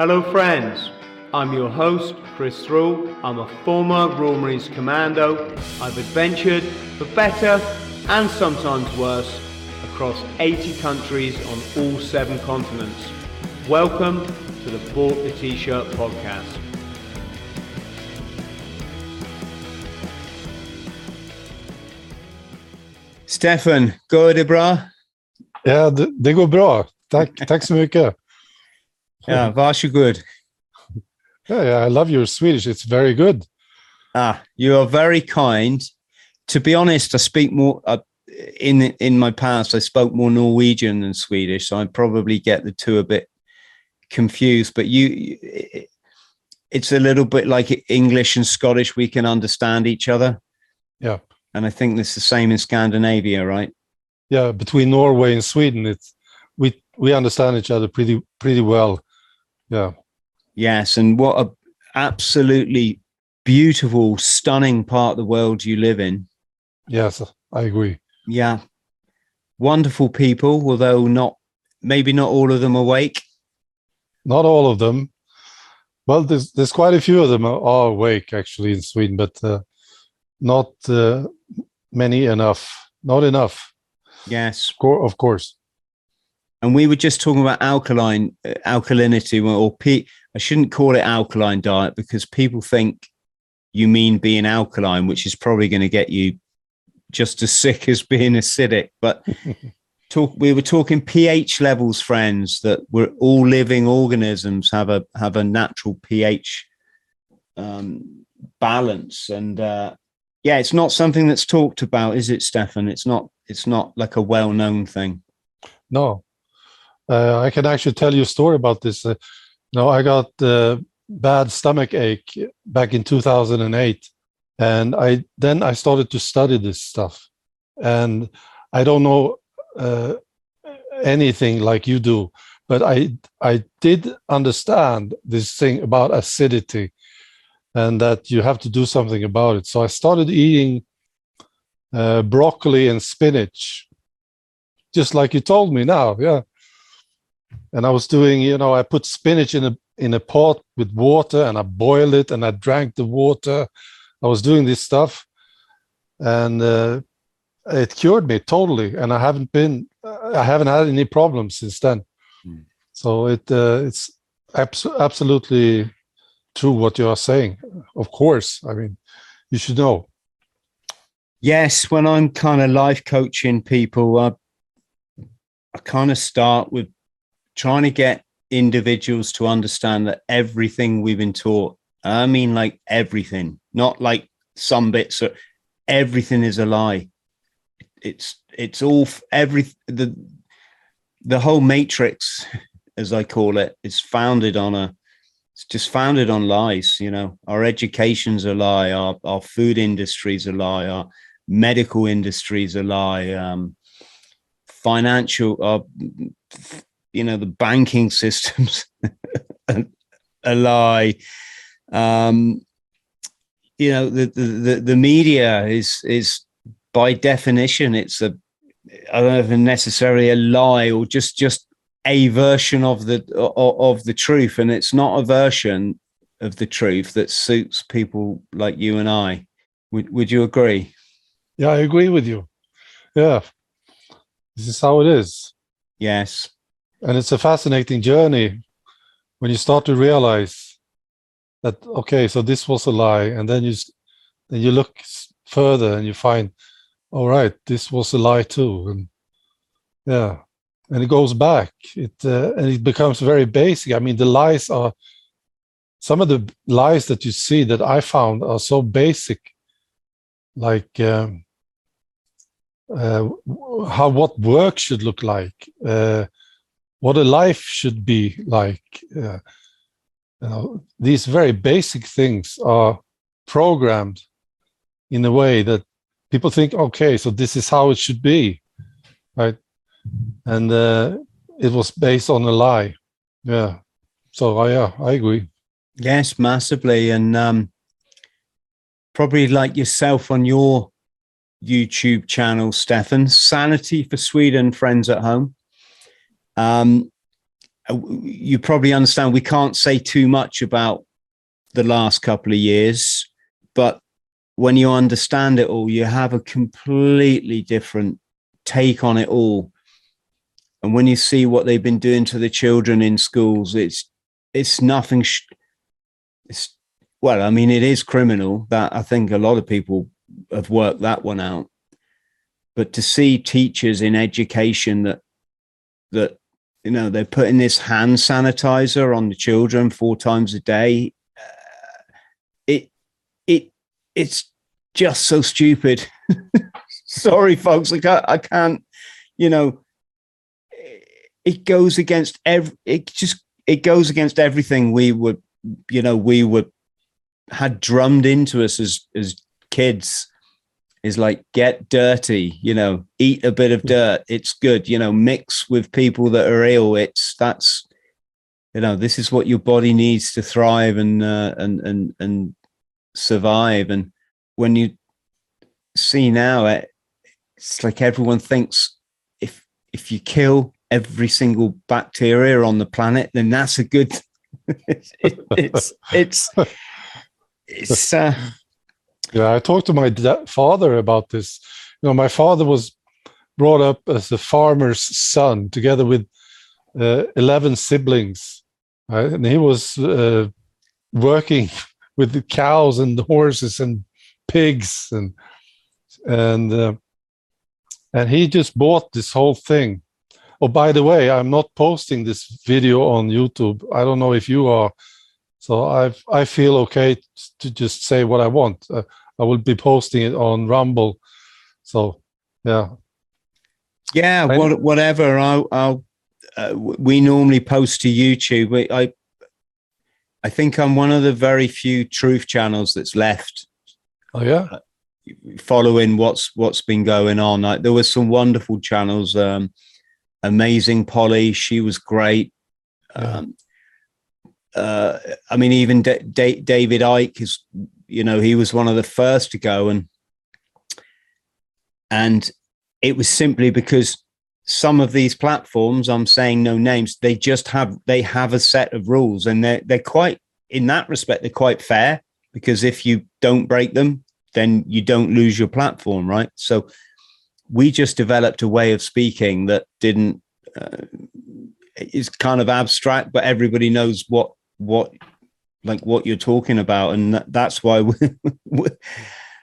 Hello, friends. I'm your host, Chris Thrall. I'm a former Royal Marines Commando. I've adventured for better and sometimes worse across 80 countries on all seven continents. Welcome to the Bought the T-Shirt podcast. Stefan, går det bra? Ja, det, det går bra. Tack, tack så mycket. Ja, varsågod. Yeah, yeah, I love your Swedish. It's very good. Ah, you are very kind. To be honest, I speak more uh, in in my past. I spoke more Norwegian than Swedish, so I probably get the two a bit confused. But you, it's a little bit like English and Scottish. We can understand each other. Yeah, and I think it's the same in Scandinavia, right? Yeah, between Norway and Sweden, it's we we understand each other pretty pretty well. Yeah. Yes, and what a absolutely beautiful, stunning part of the world you live in. Yes, I agree. Yeah. Wonderful people, although not maybe not all of them awake. Not all of them. Well, there's there's quite a few of them are awake actually in Sweden, but uh, not uh, many enough. Not enough. Yes, of course. And we were just talking about alkaline uh, alkalinity, or P. I shouldn't call it alkaline diet because people think you mean being alkaline, which is probably going to get you just as sick as being acidic. But talk, we were talking pH levels, friends. That we're all living organisms have a have a natural pH um, balance, and uh, yeah, it's not something that's talked about, is it, Stefan? It's not. It's not like a well known thing. No, uh, I can actually tell you a story about this. Uh, no, I got uh, bad stomach ache back in 2008, and I then I started to study this stuff, and I don't know uh, anything like you do, but I I did understand this thing about acidity, and that you have to do something about it. So I started eating uh, broccoli and spinach, just like you told me now. Yeah and I was doing, you know, I put spinach in a in a pot with water and I boiled it and I drank the water. I was doing this stuff, and uh, it cured me totally. And I haven't been, I haven't had any problems since then. Mm. So it uh, it's abs- absolutely true what you are saying. Of course, I mean, you should know. Yes, when I'm kind of life coaching people, I, I kind of start with trying to get individuals to understand that everything we've been taught, I mean, like everything, not like some bits, of, everything is a lie. It's it's all every the the whole matrix, as I call it, is founded on a it's just founded on lies. You know, our education's a lie, our our food industry's a lie, our medical industry's a lie, um, financial, our you know the banking systems a lie. Um you know the, the the media is is by definition it's a i don't know if necessarily a lie or just just a version of the of, of the truth. And it's not a version of the truth that suits people like you and i. Would would you agree? Yeah i agree with you. Yeah. This is how it is. Yes and it's a fascinating journey when you start to realize that okay so this was a lie. And then you then you look further and you find all right this was a lie too. And yeah and it goes back. It uh, and it becomes very basic. I mean the lies are some of the lies that you see that i found are so basic like um, uh, how what work should look like uh, what a life should be like. Uh, you know, these very basic things are programmed in a way that people think, okay, so this is how it should be, right? And uh, it was based on a lie. Yeah. So I, yeah, I agree. Yes, massively, and um, probably like yourself on your YouTube channel, Stefan, Sanity for Sweden, friends at home. Um, uh, you probably understand we can't say too much about the last couple of years, but when you understand it all, you have a completely different take on it all. And when you see what they've been doing to the children in schools, it's it's nothing. Sh- it's well, I mean, it is criminal. That I think a lot of people have worked that one out. But to see teachers in education that that you know they're putting this hand sanitizer on the children four times a day, uh, it it it's just so stupid. Sorry, folks, like I I can't. You know, it goes against every. It just it goes against everything we would, you know, we would had drummed into us as as kids is like get dirty you know eat a bit of dirt it's good you know mix with people that are ill it's that's you know this is what your body needs to thrive and uh, and and and survive. And when you see now it, it's like everyone thinks if if you kill every single bacteria on the planet then that's a good it, it's it's it's uh, yeah. I talked to my father about this. You know, my father was brought up as a farmer's son, together with uh, eleven siblings, right? and he was uh, working with the cows and the horses and pigs and and uh, and he just bought this whole thing. Oh, by the way, I'm not posting this video on YouTube. I don't know if you are so I I feel okay to just say what I want. Uh, I will be posting it on Rumble. So yeah, yeah, what, whatever. I'll, I'll uh, we normally post to YouTube. We, I I think I'm one of the very few truth channels that's left. Oh yeah. Uh, following what's what's been going on. Like, there were some wonderful channels. Um, amazing Polly, she was great. Yeah. Uh, I mean, even D- D- David Icke is, you know, he was one of the first to go, and and it was simply because some of these platforms, I'm saying no names, they just have they have a set of rules, and they're they're quite in that respect they're quite fair because if you don't break them, then you don't lose your platform, right? So we just developed a way of speaking that didn't. Uh, is kind of abstract, but everybody knows what what like what you're talking about and that, that's why we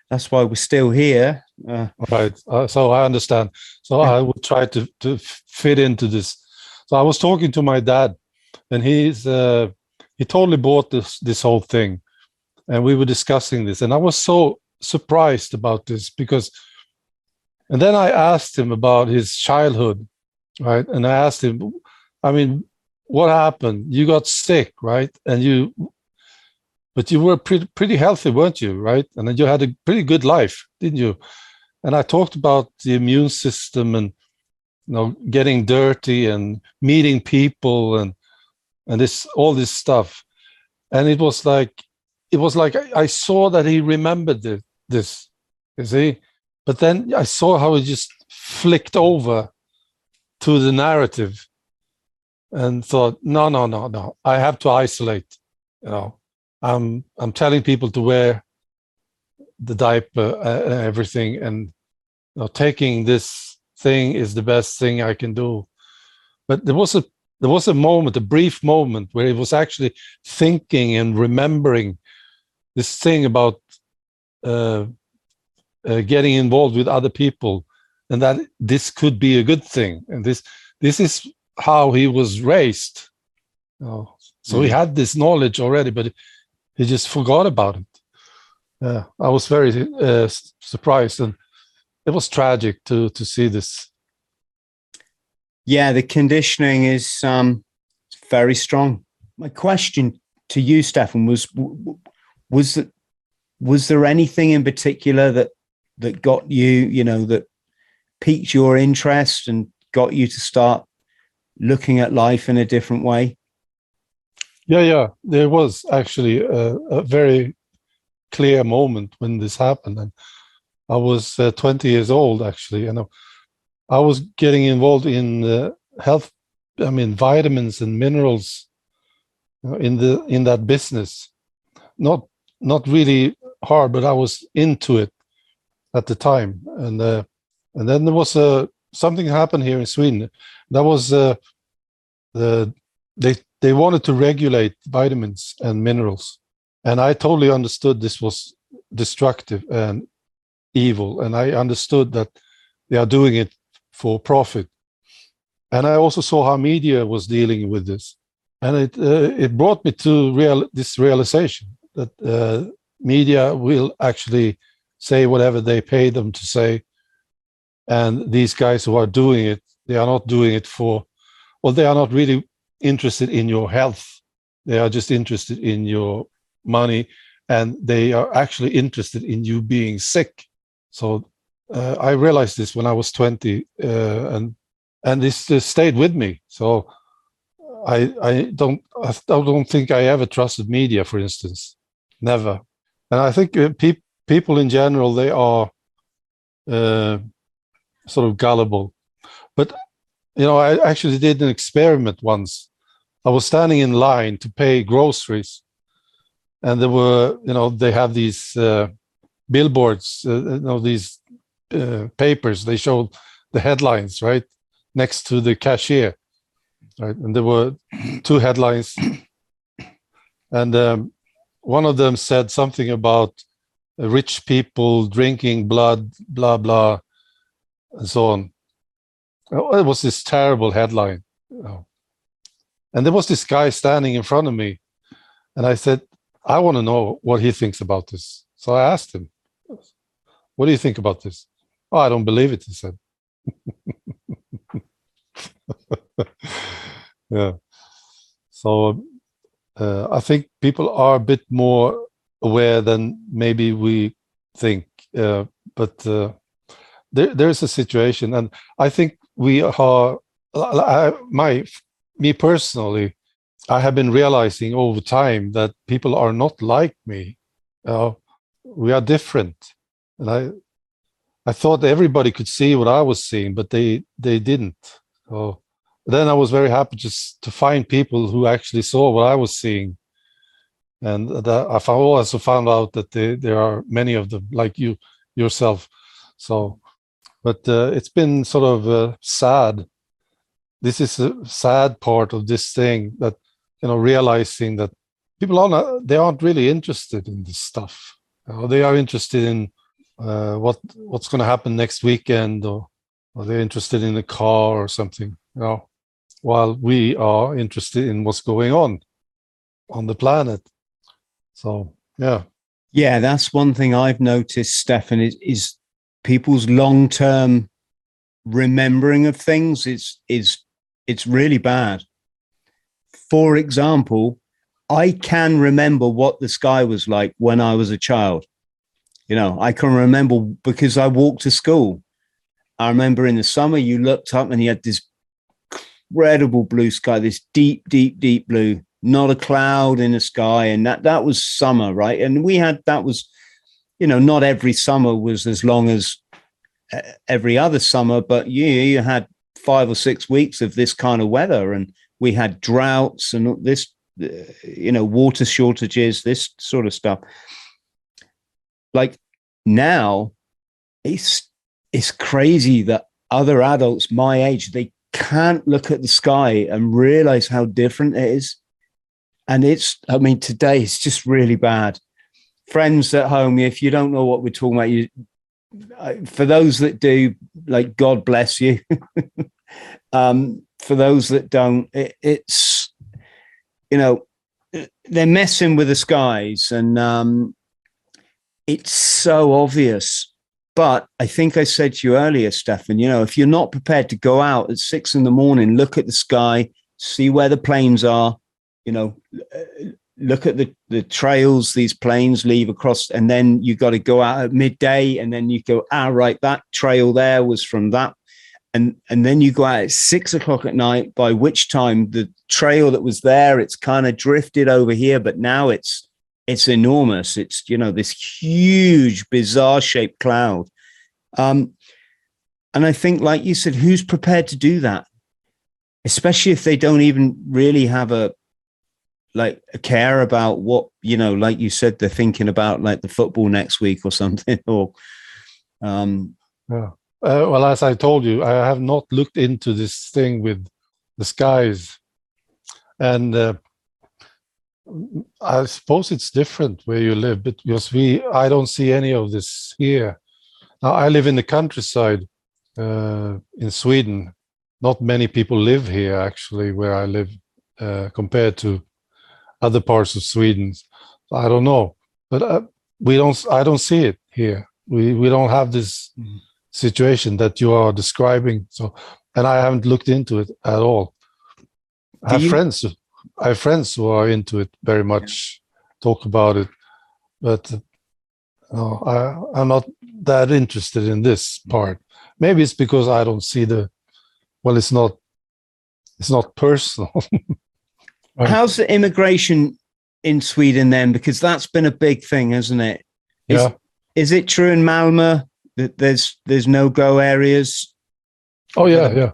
that's why we're still here. Uh, right. Uh, so i understand. So i would try to to fit into this. So i was talking to my dad and he's uh he totally bought this this whole thing and we were discussing this and i was so surprised about this because and then i asked him about his childhood right? And i asked him i mean what happened? You got sick, right? And you, but you were pretty pretty healthy, weren't you? Right? And then you had a pretty good life, didn't you? And I talked about the immune system and you know getting dirty and meeting people and and this all this stuff, and it was like it was like I, saw that he remembered this, you see, but then I saw how he just flicked over to the narrative and thought, no, no, no, no, I have to isolate. You know, I'm I'm telling people to wear the diaper uh, and everything, and you know, taking this thing is the best thing I can do. But there was a there was a moment, a brief moment, where he was actually thinking and remembering this thing about uh, uh, getting involved with other people, and that this could be a good thing. And this this is how he was raised. Oh, so mm. he had this knowledge already, but he just forgot about it. Yeah, I was very uh, surprised, and it was tragic to to see this. Yeah, the conditioning is um, very strong. My question to you, Stefan, was was that was there anything in particular that that got you, you know, that piqued your interest and got you to start looking at life in a different way? Yeah, yeah, there was actually a, a very clear moment when this happened, and I was uh, 20 years old actually, and I was getting involved in health I mean, vitamins and minerals in the in that business. Not not really hard, but I was into it at the time, and uh, and then there was a uh, something happened here in Sweden. That was uh, the they they wanted to regulate vitamins and minerals, and I totally understood this was destructive and evil, and I understood that they are doing it for profit. And I also saw how media was dealing with this, and it uh, it brought me to real this realization that uh, media will actually say whatever they pay them to say, and these guys who are doing it, they are not doing it for, well, they are not really interested in your health. They are just interested in your money, and they are actually interested in you being sick. So uh, I realized this when I was 20, uh, and and this stayed with me. So I I don't I don't think I ever trusted media, for instance, never. And I think uh, pe- people in general they are uh, sort of gullible. But you know, I actually did an experiment once. I was standing in line to pay groceries, and there were you know they have these uh, billboards, you know these uh, papers. They showed the headlines right next to the cashier right? And there were two headlines. And um, one of them said something about rich people drinking blood blah blah and so on oh, it was this terrible headline and there was this guy standing in front of me and i said i want to know what he thinks about this so i asked him what do you think about this Oh, I don't believe it, he said. yeah. So uh, I think people are a bit more aware than maybe we think. Uh, but uh, there, there's a situation, and I think we are. I, my, me personally, I have been realizing over time that people are not like me. Uh, we are different, and I I thought everybody could see what I was seeing, but they they didn't. So then I was very happy just to find people who actually saw what I was seeing, and that I also found out that they, there are many of them like you yourself. So, but uh, it's been sort of uh, sad. This is a sad part of this thing that you know realizing that people are not they aren't really interested in this stuff. You know, they are interested in uh, what what's going to happen next weekend, or are they interested in a car or something? You know, while we are interested in what's going on on the planet. So yeah, yeah, that's one thing I've noticed, Stefan, is, is people's long term remembering of things is is it's really bad. For example, I can remember what the sky was like when I was a child. You know, I can remember because I walked to school. I remember in the summer you looked up and you had this incredible blue sky, this deep, deep, deep blue, not a cloud in the sky. And that that was summer, right? And we had that was, you know, not every summer was as long as uh, every other summer, but you you had five or six weeks of this kind of weather, and we had droughts and this, uh, you know, water shortages, this sort of stuff. Like now it's it's crazy that other adults my age they can't look at the sky and realize how different it is. And it's i mean today it's just really bad friends at home if you don't know what we're talking about you for those that do like god bless you um for those that don't it, it's you know they're messing with the skies and um it's so obvious. But I think I said to you earlier, Stefan, you know, if you're not prepared to go out at six in the morning, look at the sky, see where the planes are, you know, look at the, the trails these planes leave across, and then you got to go out at midday, and then you go, ah, right, that trail there was from that. And, and then you go out at six o'clock at night, by which time the trail that was there, it's kind of drifted over here, but now it's it's enormous. It's you know this huge, bizarre shaped cloud, um, and I think, like you said, who's prepared to do that? especially if they don't even really have a like care about what you know like you said they're thinking about like the football next week or something or um yeah. Uh, well as i told you i have not looked into this thing with the skies. And uh, i suppose it's different where you live but because we i don't see any of this here. Now i live in the countryside uh, in sweden. Not many people live here actually where I live uh, compared to other parts of Sweden. I don't know, but uh, we don't. I don't see it here. We we don't have this mm. situation that you are describing. So, and I haven't looked into it at all. I have you... friends. I have friends who are into it very much. Talk about it, but uh, I, I'm not that interested in this part. Maybe it's because I don't see the well it's not it's not personal right. how's the immigration in sweden then? Because that's been a big thing hasn't it? Is, yeah. is it true in malmo that there's there's no go areas? Oh yeah yeah.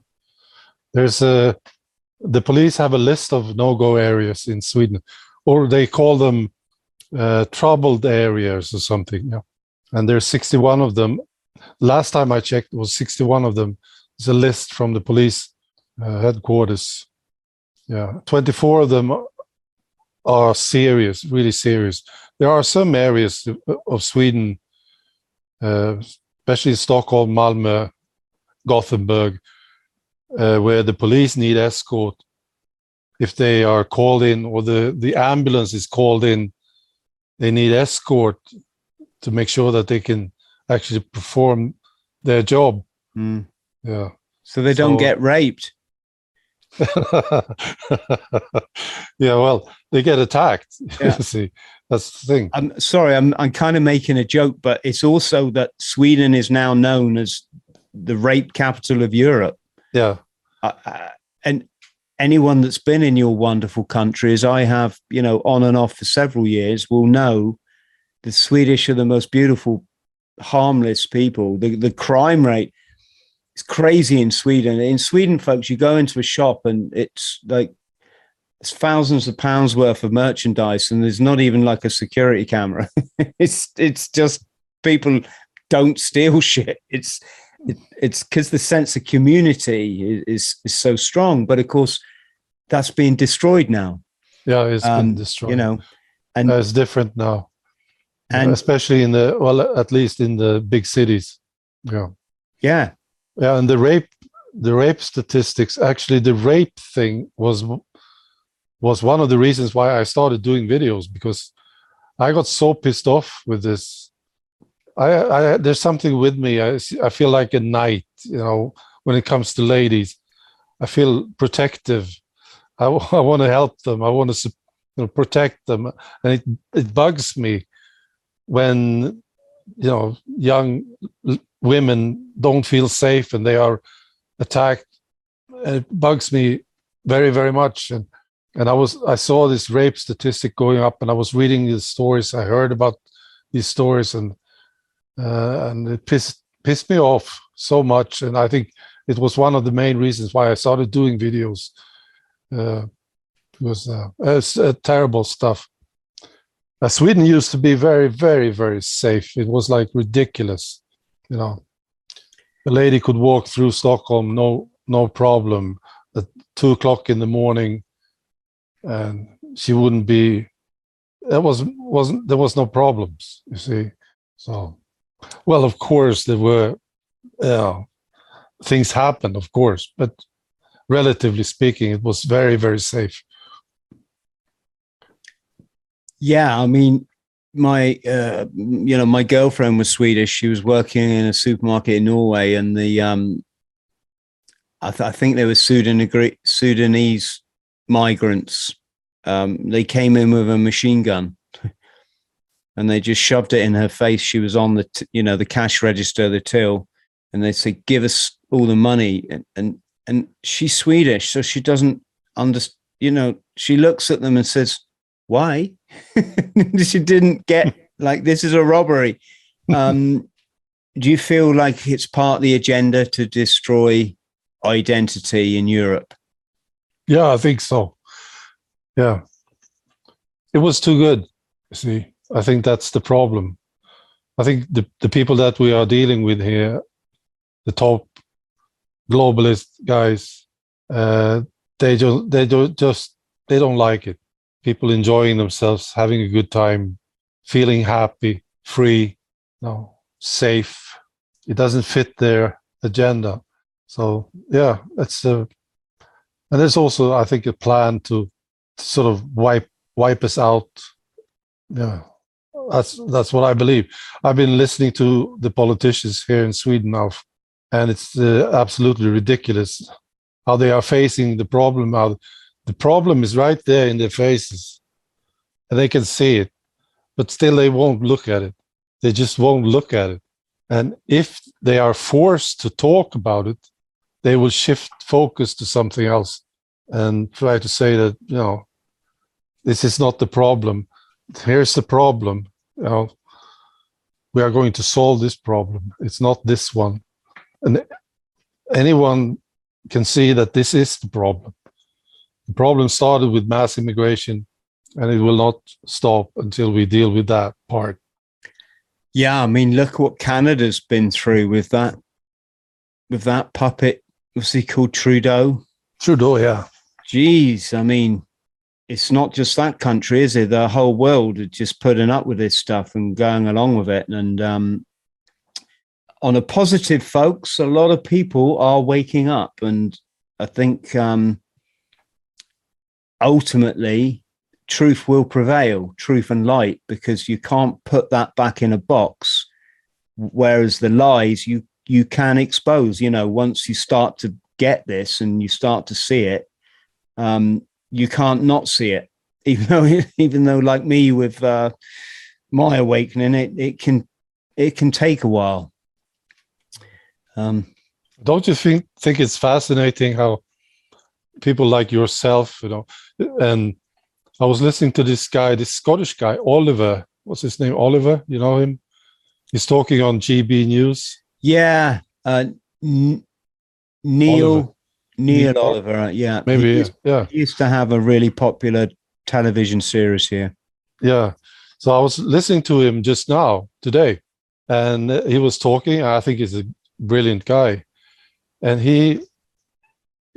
There's a the police have a list of no go areas in sweden or they call them uh, troubled areas or something yeah. And there's 61 of them. Last time i checked was 61 of them. It's a list from the police uh, headquarters. Yeah, 24 of them are serious, really serious. There are some areas of Sweden, uh, especially Stockholm, Malmö, Gothenburg, uh, where the police need escort if they are called in or the, the ambulance is called in, they need escort to make sure that they can actually perform their job. Mm. Yeah. So they don't so, get raped. yeah, well, they get attacked. Yeah. see, that's the thing. I'm sorry, I'm I'm kind of making a joke, but it's also that Sweden is now known as the rape capital of Europe. Yeah, uh, uh, and anyone that's been in your wonderful country, as I have, you know, on and off for several years, will know the Swedish are the most beautiful, harmless people. The the crime rate it's crazy in Sweden. In Sweden, folks, you go into a shop and it's like it's thousands of pounds worth of merchandise, and there's not even like a security camera. it's it's just people don't steal shit. It's it, it's because the sense of community is, is so strong. But of course, that's being destroyed now. Yeah, it's um, been destroyed. You know, and uh, it's different now, and especially in the well, at least in the big cities. Yeah, yeah, yeah and the rape the rape statistics actually the rape thing was was one of the reasons why i started doing videos because i got so pissed off with this. I, I there's something with me. I, I feel like a knight you know when it comes to ladies. I feel protective. I, I want to help them. I want to you know, protect them. And it, it bugs me when you know young women don't feel safe and they are attacked. It bugs me very very much. And and i was i saw this rape statistic going up and i was reading these stories. I heard about these stories and uh, and it pissed pissed me off so much. And i think it was one of the main reasons why i started doing videos uh, it was uh, uh, terrible stuff uh, sweden used to be very very very safe it was like ridiculous you know, a lady could walk through Stockholm no no problem at two o'clock in the morning, and she wouldn't be. There was wasn't there was no problems. You see, so well, of course there were. Uh, things happened, of course, but relatively speaking, it was very very safe. Yeah, I mean, my uh, you know my girlfriend was Swedish. She was working in a supermarket in Norway, and the um, I, th- I think they were Sudanese, Sudanese migrants. Um, they came in with a machine gun, and they just shoved it in her face. She was on the t- you know the cash register, the till, and they said, "Give us all the money," and and, and she's Swedish, so she doesn't understand. You know, she looks at them and says, "Why?" she didn't get like this is a robbery. Um, do you feel like it's part of the agenda to destroy identity in Europe? Yeah, I think so. Yeah. It was too good. You see, I think that's the problem. I think the, the people that we are dealing with here, the top globalist guys, uh, they just they don't just they don't like it. People enjoying themselves, having a good time, feeling happy, free, no, safe. It doesn't fit their agenda. So yeah, it's a and there's also I think a plan to, to sort of wipe wipe us out. Yeah, that's that's what I believe. I've been listening to the politicians here in Sweden now, and it's uh, absolutely ridiculous how they are facing the problem. How the problem is right there in their faces, and they can see it, but still they won't look at it. They just won't look at it. And if they are forced to talk about it, they will shift focus to something else and try to say that you know this is not the problem. Here's the problem. You know, we are going to solve this problem. It's not this one. And anyone can see that this is the problem. The problem started with mass immigration, and it will not stop until we deal with that part. Yeah, I mean, look what Canada's been through with that, with that puppet. What's he called? Trudeau. Trudeau, yeah. Jeez, I mean, it's not just that country, is it? The whole world is just putting up with this stuff and going along with it. And um, on a positive, folks, a lot of people are waking up, and I think um, ultimately truth will prevail, truth and light, because you can't put that back in a box. Whereas the lies you you can expose. You know, once you start to get this and you start to see it, um, you can't not see it. Even though, even though, like me, with uh, my awakening, it it can it can take a while. Um, Don't you think think it's fascinating how people like yourself, you know, and I was listening to this guy, this Scottish guy, Oliver. What's his name? Oliver. You know him. He's talking on GB News. Yeah, uh, N- Neil Oliver. Neil Neil- Oliver. uh, Yeah, Maybe he yeah. used, yeah. he used to have a really popular television series here. Yeah. So I was listening to him just now today, and he was talking. I think he's a brilliant guy, and he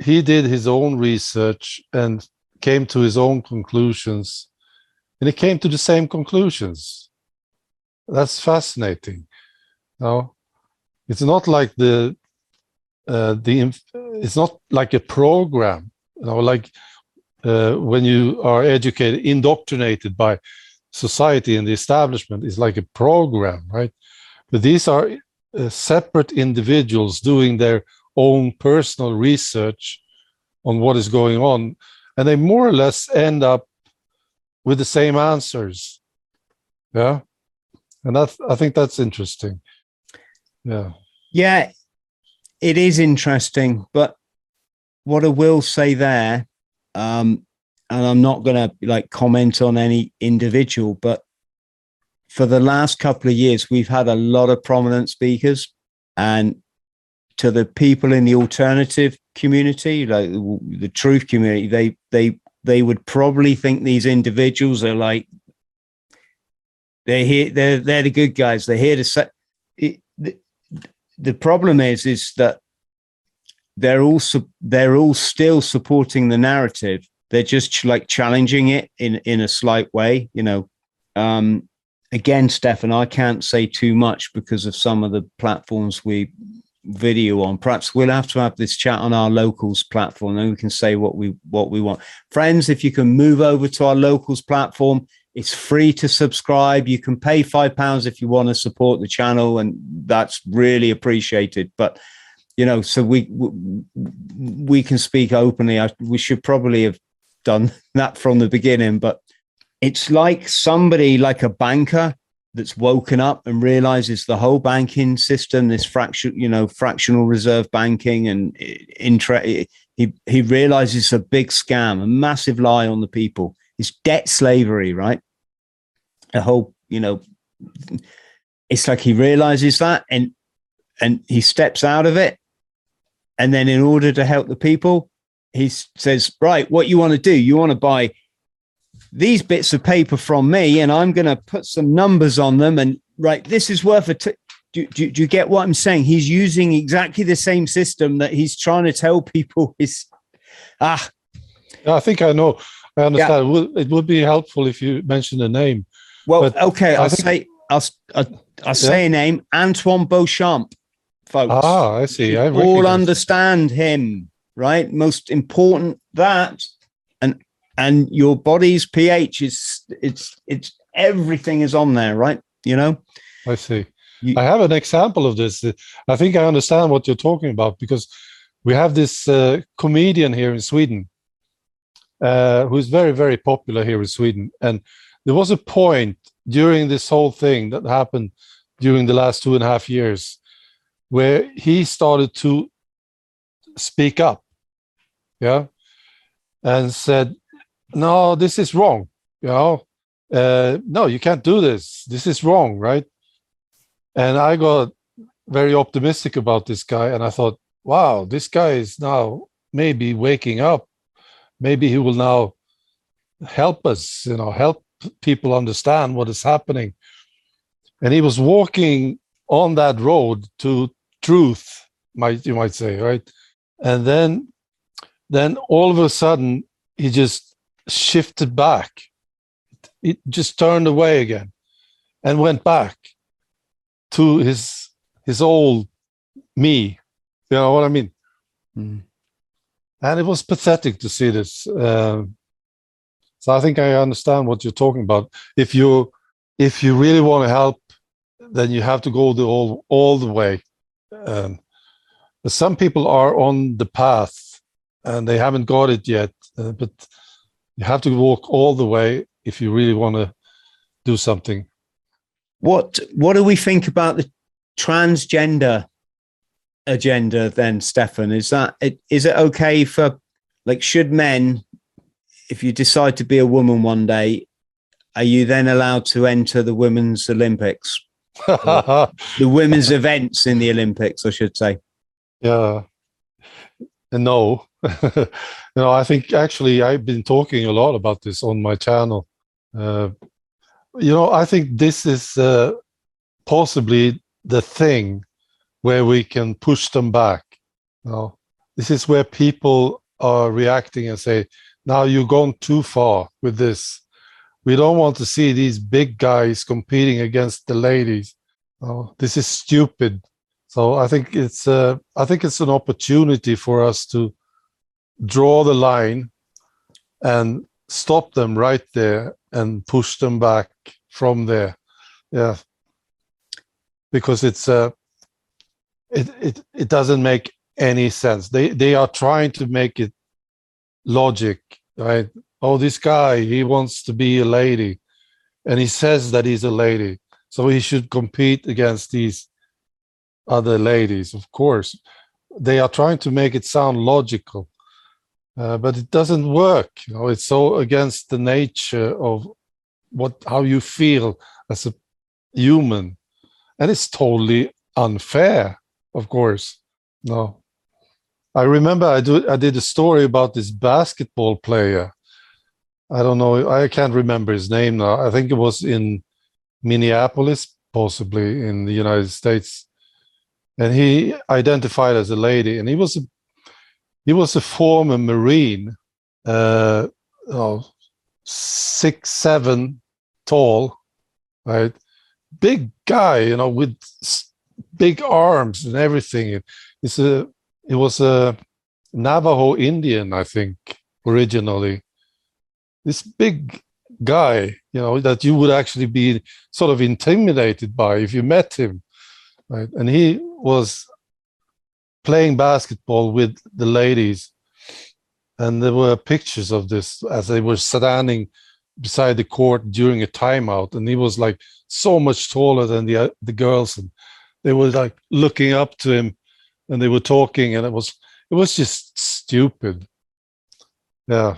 he did his own research and came to his own conclusions, and he came to the same conclusions. That's fascinating. Now, it's not like the uh, the it's not like a program. You know, like uh, when you are educated, indoctrinated by society and the establishment is like a program, right? But these are uh, separate individuals doing their own personal research on what is going on, and they more or less end up with the same answers. Yeah, and that's I think that's interesting. Yeah, Yeah, it is interesting, but what I will say there, um, and I'm not going to like comment on any individual, but for the last couple of years, we've had a lot of prominent speakers, and to the people in the alternative community, like the, truth community, they they they would probably think these individuals are like they're here, they're they're the good guys. They're here to set. It, the, the problem is is that they're all they're all still supporting the narrative. They're just ch- like challenging it in in a slight way, you know. Um, again, Stefan, I can't say too much because of some of the platforms we video on. Perhaps we'll have to have this chat on our locals platform, and we can say what we what we want. Friends, if you can move over to our locals platform, it's free to subscribe. You can pay five pounds if you want to support the channel, and that's really appreciated. But you know, so we we can speak openly. I, we should probably have done that from the beginning, but it's like somebody like a banker that's woken up and realizes the whole banking system, this fraction, you know, fractional reserve banking and intra, he he realizes a big scam, a massive lie on the people. It's debt slavery, right? A whole, you know, it's like he realizes that and and he steps out of it. And then in order to help the people, he says, right, what you want to do? You want to buy these bits of paper from me, and I'm going to put some numbers on them, and right, this is worth a. T- do, do, do you get what I'm saying? He's using exactly the same system that he's trying to tell people is ah. I think I know. I understand. Yeah. It, would, it, would, be helpful if you mention a name. Well, but okay, I'll think, say I'll I'll, I'll say a name. Antoine Béchamp, folks. Ah, I see. I all understand him, right? Most important that, and your body's pH is it's it's everything is on there, right? You know. I see. You, I have an example of this. I think I understand what you're talking about because we have this uh, comedian here in Sweden uh, who's very, very popular here in Sweden. And there was a point during this whole thing that happened during the last two and a half years where he started to speak up. Yeah. And said, no, this is wrong. You know, uh, no, you can't do this. This is wrong, right? And I got very optimistic about this guy. And I thought, wow, this guy is now maybe waking up. Maybe he will now help us, you know, help people understand what is happening. And he was walking on that road to truth, might you might say, right? And then then all of a sudden he just shifted back. It just turned away again and went back to his his old me. You know what I mean? Mm. And it was pathetic to see this. Uh, so I think I understand what you're talking about. If you if you really want to help, then you have to go the all all the way. Um, some people are on the path and they haven't got it yet, uh, but you have to walk all the way if you really want to do something. What What do we think about the transgender agenda then, Stefan? Is that is it okay for like should men, if you decide to be a woman one day, are you then allowed to enter the women's Olympics? the women's events in the Olympics, I should say. Yeah. No. you know, I think actually I've been talking a lot about this on my channel. Uh, you know, I think this is uh, possibly the thing where we can push them back. You know, this is where people are reacting and say, "Now you've gone too far with this. We don't want to see these big guys competing against the ladies. Know, this is stupid." So I think it's uh, I think it's an opportunity for us to draw the line and stop them right there and push them back from there. Yeah, because it's uh, it it it doesn't make any sense. They they are trying to make it logic, right? Oh, this guy he wants to be a lady, and he says that he's a lady, so he should compete against these other ladies. Of course, they are trying to make it sound logical, uh, but it doesn't work. You know, it's so against the nature of what how you feel as a human, and it's totally unfair of course. No. I remember I do I did a story about this basketball player. I don't know, I can't remember his name now. I think it was in Minneapolis, possibly in the United States. And he identified as a lady, and he was a he was a former Marine, uh, oh, six seven tall, right? Big guy, you know, with big arms and everything. It's a it was a Navajo Indian, I think, originally. This big guy, you know, that you would actually be sort of intimidated by if you met him, right? And he was playing basketball with the ladies, and there were pictures of this as they were standing beside the court during a timeout, and he was like so much taller than the the girls, and they were like looking up to him and they were talking. And it was it was just stupid. Yeah.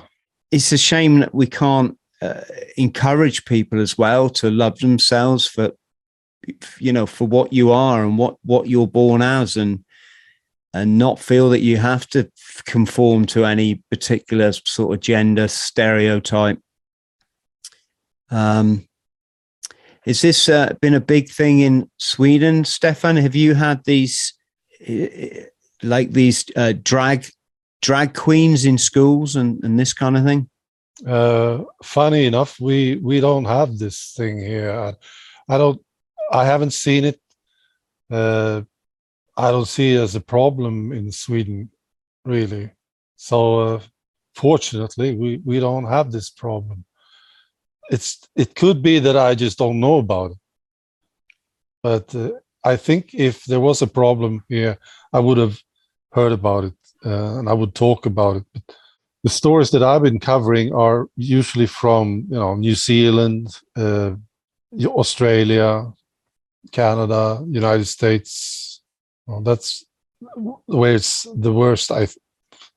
It's a shame that we can't uh, encourage people as well to love themselves for you know for what you are and what what you're born as. And and not feel that you have to conform to any particular sort of gender stereotype. Um, is this uh, been a big thing in Sweden, Stefan? Have you had these uh, like these uh, drag drag queens in schools and, and this kind of thing? Uh, funny enough, we we don't have this thing here. I, I don't. I haven't seen it. I don't see it as a problem in Sweden, really. So, uh, fortunately, we we don't have this problem. It's it could be that I just don't know about it, but uh, I think if there was a problem here, I would have heard about it uh, and I would talk about it. But the stories that I've been covering are usually from you know New Zealand, uh, Australia, Canada, United States. Well, that's way it's the worst. I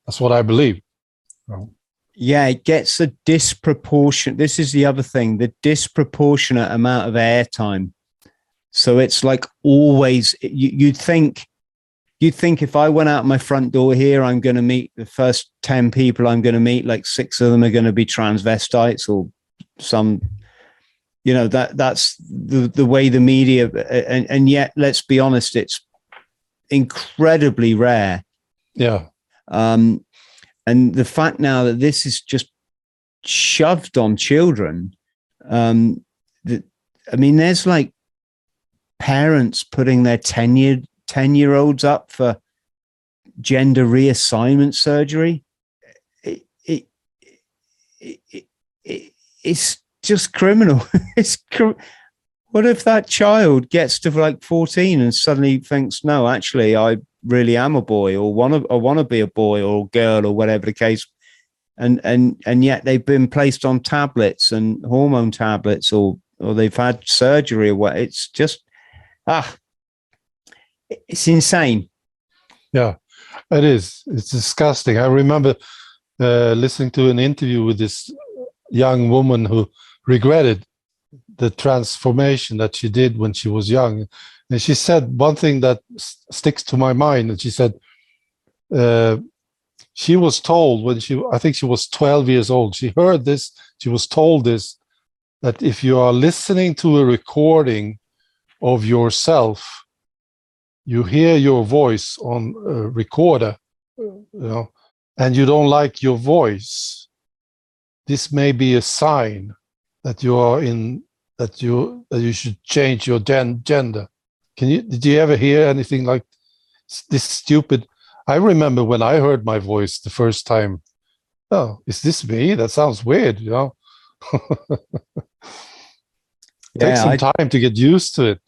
that's what I believe. Yeah, it gets a disproportionate. This is the other thing: the disproportionate amount of airtime. So it's like always. You, you'd think you'd think if I went out my front door here, I'm going to meet the first 10 people I'm going to meet, like six of them are going to be transvestites or some, you know, that that's the, the way the media, and, and yet, let's be honest, it's incredibly rare. Yeah. Um, and the fact now that this is just shoved on children, um, that, I mean, there's like parents putting their 10 year 10 year olds up for gender reassignment surgery. It, it, it, it it's just criminal. it's what if that child gets to like 14 and suddenly thinks, no, actually, I really am a boy or want to, I want to be a boy or a girl or whatever the case. And, and, and yet they've been placed on tablets and hormone tablets or, or they've had surgery or what. It's just, ah, it's insane. Yeah, it is. It's disgusting. I remember uh, listening to an interview with this young woman who regretted the transformation that she did when she was young. And she said one thing that sticks to my mind. And she said, uh, she was told when she, I think she was 12 years old, she heard this, she was told this, that if you are listening to a recording of yourself you hear your voice on a recorder, you know, and you don't like your voice, this may be a sign that you are in that you that you should change your gen- gender. Can you did you ever hear anything like this stupid? I remember when I heard my voice the first time. Oh, is this me? That sounds weird, you know. yeah, Take some I, time to get used to it.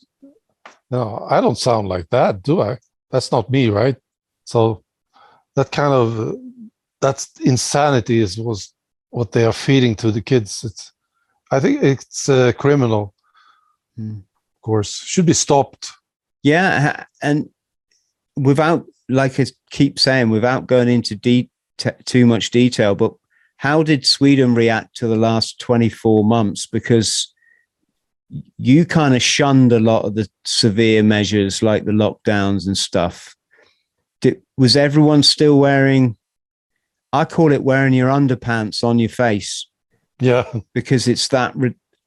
No, I don't sound like that, do I? That's not me, right? So that kind of uh, that's insanity is was what they are feeding to the kids. It's I think it's uh, criminal. Mm. Of course, should be stopped. Yeah, and without, like I keep saying, without going into de- t- too much detail, but how did Sweden react to the last 24 months? Because you kind of shunned a lot of the severe measures like the lockdowns and stuff. Did, was everyone still wearing? I call it wearing your underpants on your face. Yeah, because it's that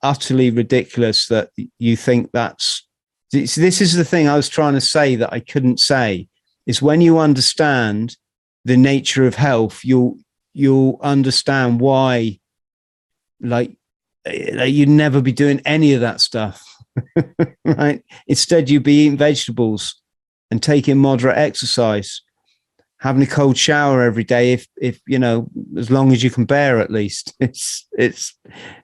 utterly ridiculous that you think that's. This is the thing I was trying to say that I couldn't say. Is when you understand the nature of health, you'll you'll understand why, like eh, you'd never be doing any of that stuff, right? Instead, you'd be eating vegetables and taking moderate exercise, having a cold shower every day, if if you know, as long as you can bear, at least. It's it's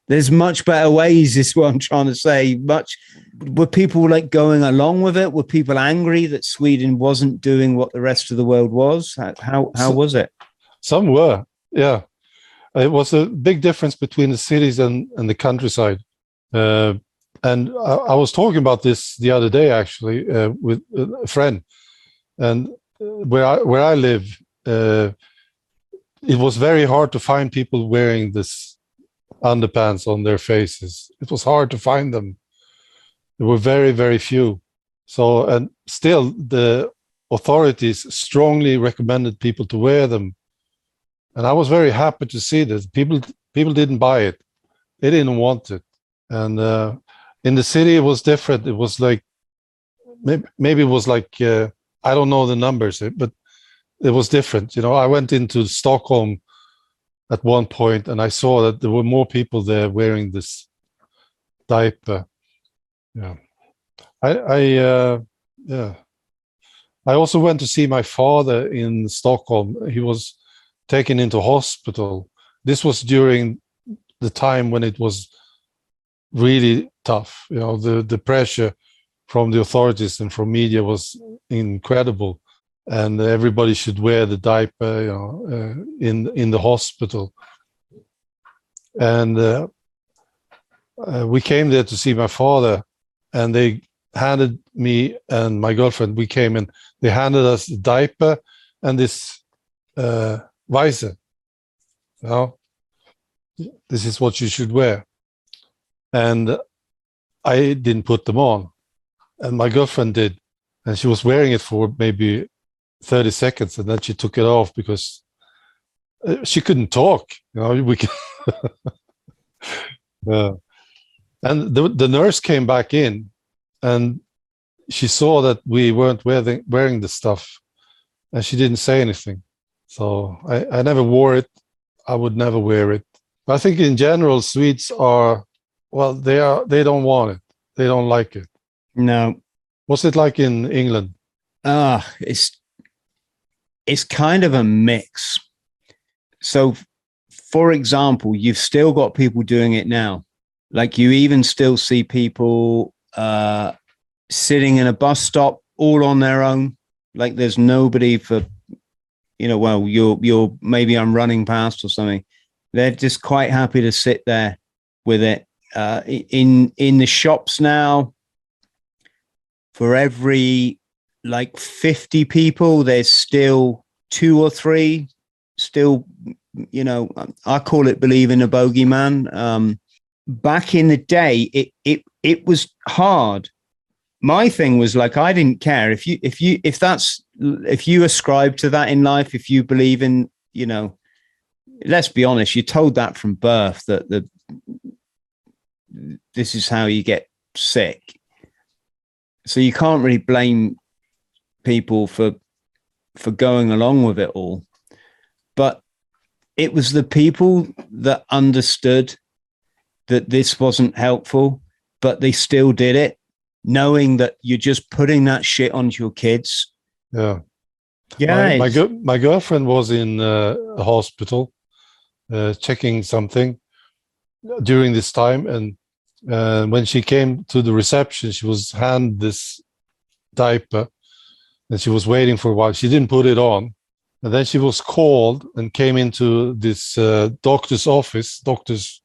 there's much better ways. Is what I'm trying to say. Much were people like going along with it? Were people angry that Sweden wasn't doing what the rest of the world was? How how, how was it? Some were, yeah it was a big difference between the cities and, and the countryside. Uh, and I, I, was talking about this the other day actually uh, with a friend, and where I where I live, uh, it was very hard to find people wearing this underpants on their faces. It was hard to find them. There were very very few. So and still the authorities strongly recommended people to wear them. And I was very happy to see that people people didn't buy it. They didn't want it. And uh, in the city, it was different. It was like maybe, maybe it was like uh, I don't know the numbers, eh, but it was different. You know, I went into Stockholm at one point and I saw that there were more people there wearing this diaper. Yeah, I, I, uh, yeah. I also went to see my father in Stockholm. He was taken into hospital. This was during the time when it was really tough. You know, the the pressure from the authorities and from media was incredible, and everybody should wear the diaper. You know, uh, in in the hospital, and uh, uh, we came there to see my father, and they handed me and my girlfriend. We came in. They handed us the diaper and this uh, visor. You know, this is what you should wear. And I didn't put them on, and my girlfriend did, and she was wearing it for maybe 30 seconds, and then she took it off because uh, she couldn't talk. You know, we. Can yeah. And the the nurse came back in, and she saw that we weren't wearing wearing the stuff, and she didn't say anything. So I, I never wore it. I would never wear it. I think in general, Swedes are well, they are they don't want it. They don't like it. No. What's it like in England? Ah, uh, it's it's kind of a mix. So, for example, you've still got people doing it now. Like you even still see people uh, sitting in a bus stop all on their own. Like there's nobody for, you know, well, you're you're maybe I'm running past or something. They're just quite happy to sit there with it uh, in in the shops now for every like 50 people there's still two or three still you know i call it believing a bogeyman. Um back in the day it it it was hard. My thing was like i didn't care. If you if you if that's if you ascribe to that in life if you believe in you know let's be honest you're told that from birth that the this is how you get sick. So you can't really blame people for for going along with it all. But it was the people that understood that this wasn't helpful, but they still did it, knowing that you're just putting that shit onto your kids. Yeah. Yeah. My, my, my girlfriend was in uh, a hospital uh, checking something during this time, and uh, when she came to the reception, she was handed this diaper and she was waiting for a while. She didn't put it on. And then she was called and came into this uh, doctor's office, doctor's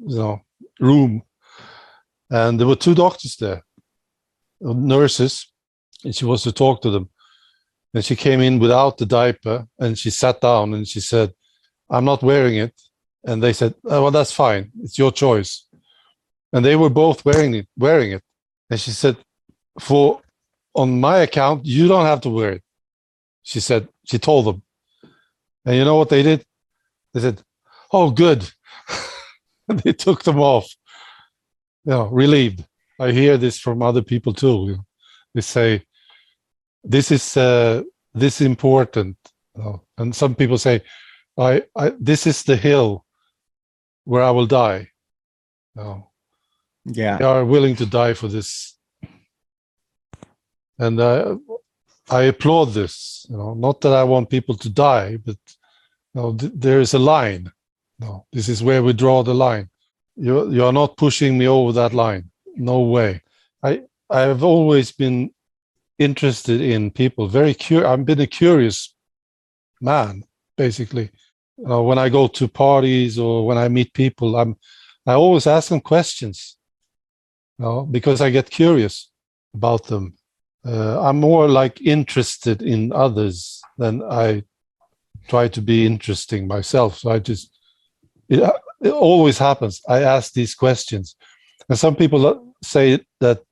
you know, room. And there were two doctors there, nurses, and she was to talk to them. And she came in without the diaper and she sat down and she said, I'm not wearing it. And they said, oh, Well, that's fine. It's your choice and they were both wearing it wearing it. And she said for on my account you don't have to wear it. She said she told them. And you know what they did? They said oh good. They took them off. You know relieved. I hear this from other people too they say this is uh, this important. You know? and some people say I, I this is the hill where i will die. You know? Yeah. They are willing to die for this. And uh, i applaud this you know not that i want people to die but you know, th- there is a line. No this is where we draw the line. You you are not pushing me over that line. No way. I i have always been interested in people very curious i've been a curious man basically. You know, when i go to parties or when i meet people i'm i always ask them questions know, because I get curious about them. Uh, I'm more like interested in others than I try to be interesting myself. So I just, it, it always happens. I ask these questions. And some people say that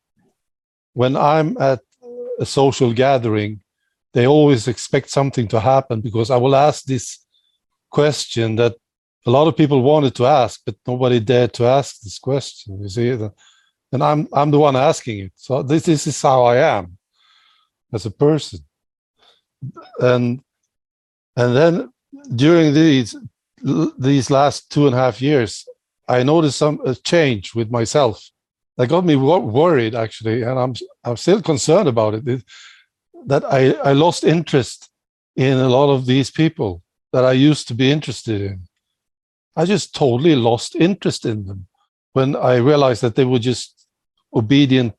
when I'm at a social gathering they always expect something to happen because I will ask this question that a lot of people wanted to ask, but nobody dared to ask this question. You see, and I'm I'm the one asking it. So this, this is how I am as a person. And and then during these these last two and a half years, I noticed some a change with myself. That got me wor- worried actually, and I'm I'm still concerned about it. it that I, I lost interest in a lot of these people that I used to be interested in. I just totally lost interest in them when I realized that they were just obedient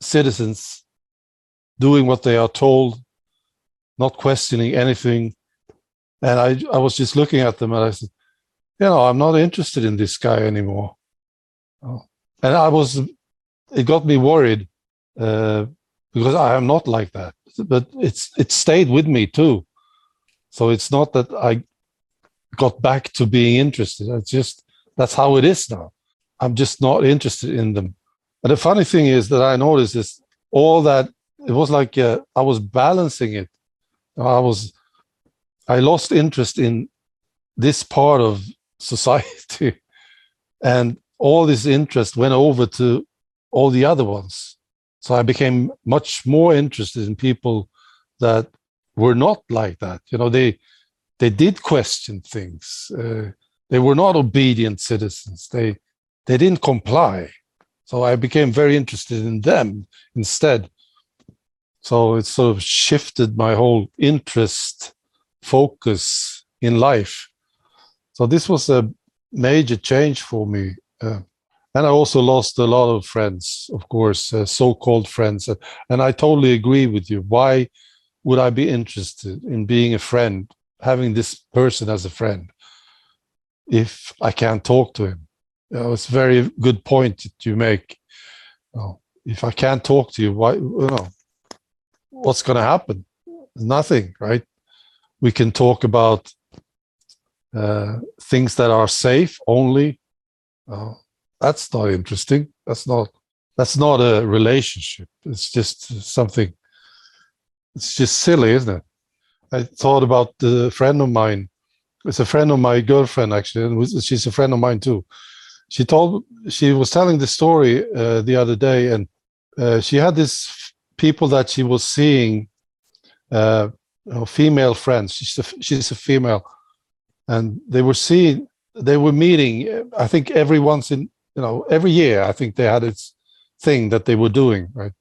citizens doing what they are told, not questioning anything. And I, I was just looking at them and I said, you know, I'm not interested in this guy anymore. Oh. And I was, it got me worried uh, because I am not like that. But it's it stayed with me too. So it's not that I got back to being interested. It's just that's how it is now. I'm just not interested in them. And the funny thing is that I noticed is all that it was like uh, I was balancing it. I was I lost interest in this part of society, and all this interest went over to all the other ones. So I became much more interested in people that were not like that. You know, they they did question things. Uh, they were not obedient citizens. They they didn't comply. So I became very interested in them instead. So it sort of shifted my whole interest focus in life. So this was a major change for me. Uh, and I also lost a lot of friends, of course, uh, so-called friends. and I totally agree with you. Why would I be interested in being a friend, having this person as a friend, if I can't talk to him? It's a very good point that you make. Know, if I can't talk to you, why? You know, what's going to happen? Nothing, right? We can talk about uh, things that are safe only. Uh, that's not interesting. That's not. That's not a relationship. It's just something. It's just silly, isn't it? I thought about the friend of mine. It's a friend of my girlfriend, actually, and she's a friend of mine too. She told she was telling the story uh, the other day, and uh, she had this people that she was seeing, uh, female friends. She's a, she's a female, and they were seeing, they were meeting. I think every once in, you know, every year. I think they had this thing that they were doing, right?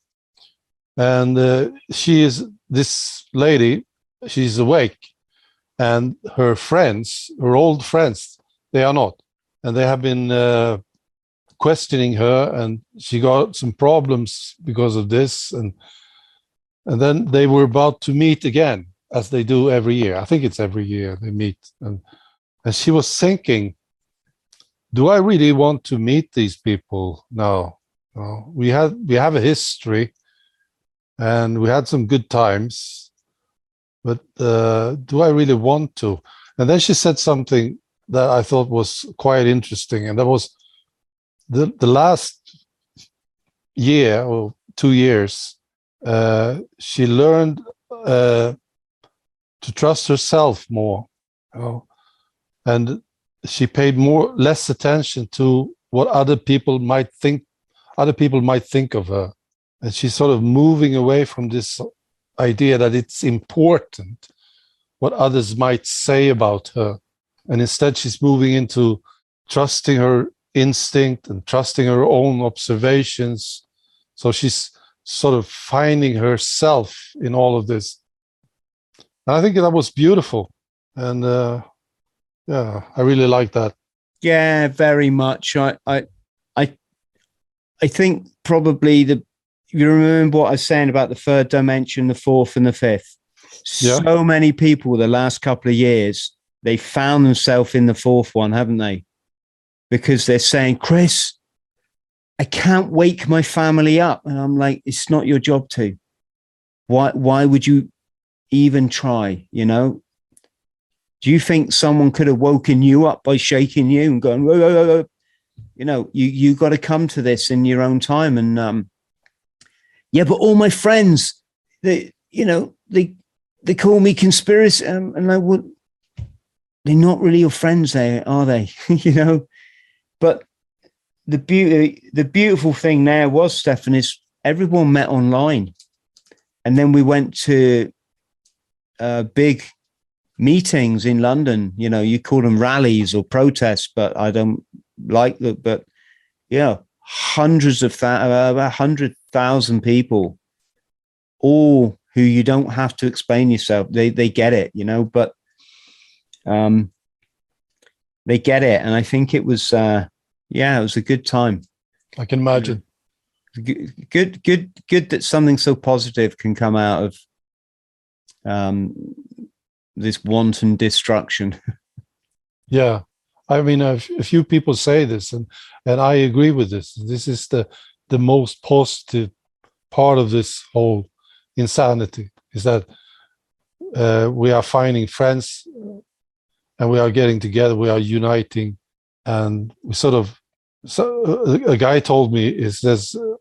And uh, she is this lady. She's awake, and her friends, her old friends, they are not, and they have been uh, questioning her and she got some problems because of this and and then they were about to meet again as they do every year i think it's every year they meet and and she was thinking do i really want to meet these people now no. we had we have a history and we had some good times but uh, do i really want to and then she said something that i thought was quite interesting and that was the the last year or two years, uh, she learned uh, to trust herself more, you know, and she paid more less attention to what other people might think other people might think of her. And she's sort of moving away from this idea that it's important what others might say about her and instead she's moving into trusting her instinct and trusting her own observations. So she's sort of finding herself in all of this. And I think that was beautiful. And uh, yeah, I really like that. Yeah, very much. I, I, I, I think probably the. You remember what I was saying about the third dimension, the fourth, and the fifth. Yeah. So many people the last couple of years they found themselves in the fourth one, haven't they? because they're saying, Chris, I can't wake my family up. And I'm like, it's not your job to. Why, why would you even try? You know, do you think someone could have woken you up by shaking you and going, whoa, whoa, whoa. you know, you, you got to come to this in your own time. And, um, yeah, but all my friends, they, you know, they, they call me conspiracy, um, and I would. They're not really your friends, there, are they? you know, but the beauty, the beautiful thing there was, Stefan, is everyone met online, and then we went to uh, big meetings in London. You know, you call them rallies or protests, but I don't like that. But yeah, hundreds of th- uh, hundred thousand people, all who you don't have to explain yourself. They they get it, you know. But um, they get it, and I think it was uh, yeah, it was a good time. I can imagine. Good, good, good that something so positive can come out of um, this wanton destruction. yeah, I mean, a, a few people say this, and and I agree with this. This is the the most positive part of this whole insanity is that uh, we are finding friends and we are getting together we are uniting. And we sort of so a, a guy told me is this uh,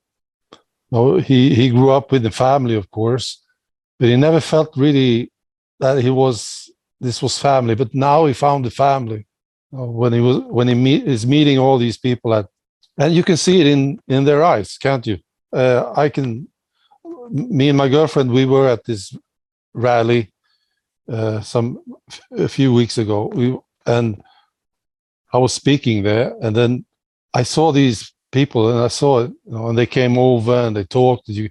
no he he grew up with the family of course but he never felt really that he was this was family. But now he found the family uh, when he was when he meet, is meeting all these people at and you can see it in in their eyes can't you? Uh, i can me and my girlfriend we were at this rally uh, some a few weeks ago we and i was speaking there and then i saw these people and i saw it you know, and they came over and they talked you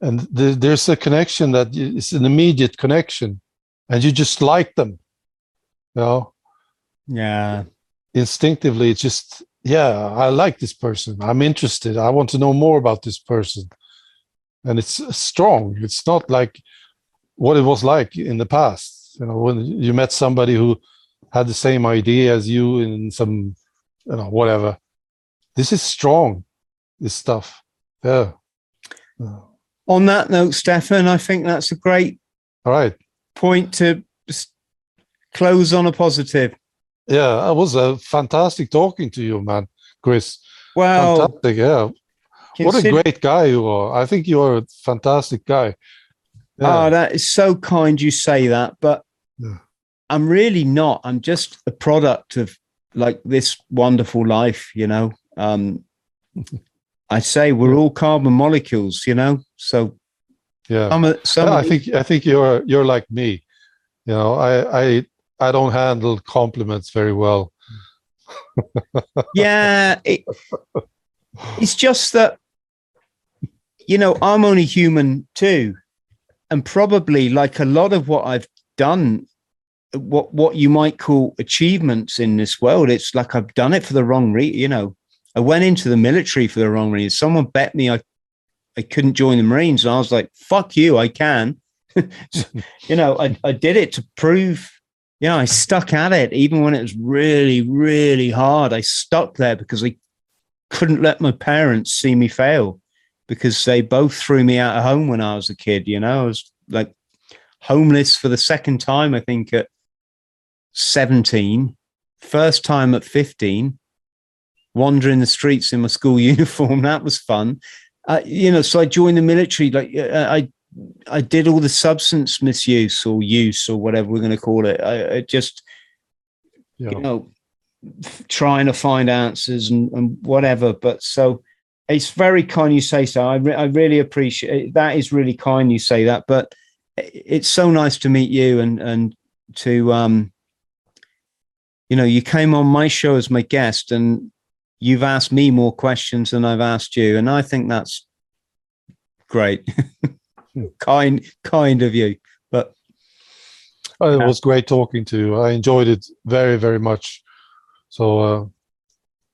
and th- there's a connection that it's an immediate connection and you just like them you know? Yeah. Instinctively it's just yeah i like this person i'm interested i want to know more about this person and it's strong it's not like what it was like in the past you know when you met somebody who had the same idea as you in some you know whatever. This is strong this stuff. Yeah. On that note stefan i think that's a great all right. point to close on a positive. Yeah it was a fantastic talking to you man chris. Well fantastic yeah. What a great guy you are. I think you're a fantastic guy yeah. oh that is so kind you say that but yeah. i'm really not i'm just a product of like this wonderful life you know um i say we're all carbon molecules you know so yeah some, some i think i think you're you're like me you know i i i don't handle compliments very well yeah it, it's just that you know, I'm only human too. And probably like a lot of what I've done, what what you might call achievements in this world, it's like I've done it for the wrong reason. You know, I went into the military for the wrong reason. Someone bet me I I couldn't join the Marines, and I was like, "Fuck you, I can." you know, I I did it to prove. You know, I stuck at it even when it was really, really hard. I stuck there because I couldn't let my parents see me fail because they both threw me out of home when I was a kid. You know, I was like homeless for the second time, I think, at 17, first time at 15, wandering the streets in my school uniform. That was fun. Uh, you know, so I joined the military. Like uh, I, I did all the substance misuse or use or whatever we're going to call it. I, I just, yeah. you know, trying to find answers and, and whatever. But so it's very kind you say so. I, re- I really appreciate it. that. Is really kind you say that. But it's so nice to meet you and and to um, you know, you came on my show as my guest and you've asked me more questions than I've asked you, and I think that's great. kind kind of you. But oh, it was great talking to you. I enjoyed it very very much. So. Uh,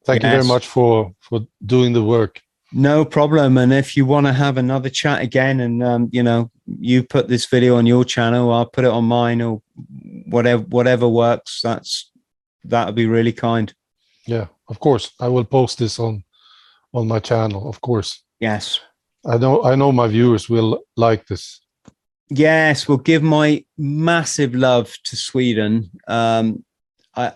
thank yes. you very much for for doing the work no problem. And if you want to have another chat again, and um, you know, you put this video on your channel, I'll put it on mine, or whatever whatever works. That's that would be really kind. Yeah, of course. I will post this on on my channel. Of course. Yes. I know. I know my viewers will like this. Yes, we'll give my massive love to Sweden. Um, I,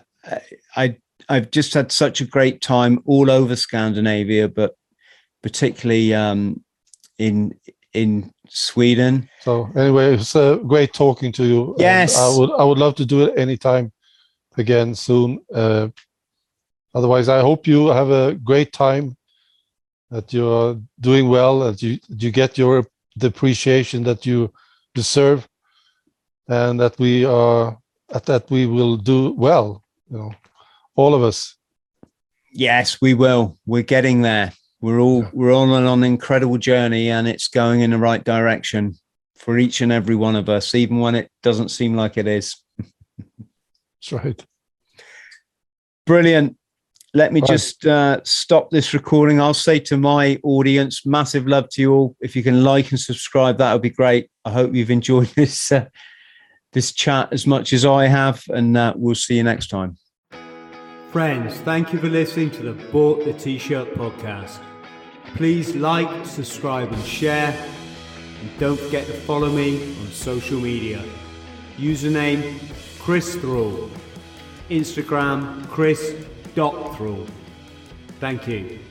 I, I've just had such a great time all over Scandinavia, but particularly um, in in Sweden. So anyway, it's uh, great talking to you. Yes, I would I would love to do it anytime again soon. Uh, otherwise, I hope you have a great time. That you're doing well. That you you get your the appreciation that you deserve, and that we are that we will do well. You know, all of us. Yes, we will. We're getting there. We're all yeah. we're all on an incredible journey, and it's going in the right direction for each and every one of us, even when it doesn't seem like it is. That's right. Brilliant. Let me right. just uh, stop this recording. I'll say to my audience, massive love to you all. If you can like and subscribe, that would be great. I hope you've enjoyed this uh, this chat as much as I have, and uh, we'll see you next time. Friends, thank you for listening to the Bought the T-shirt podcast. Please like, subscribe, and share. And don't forget to follow me on social media. Username Chris Thrall. Instagram Chris.Thrall. Thank you.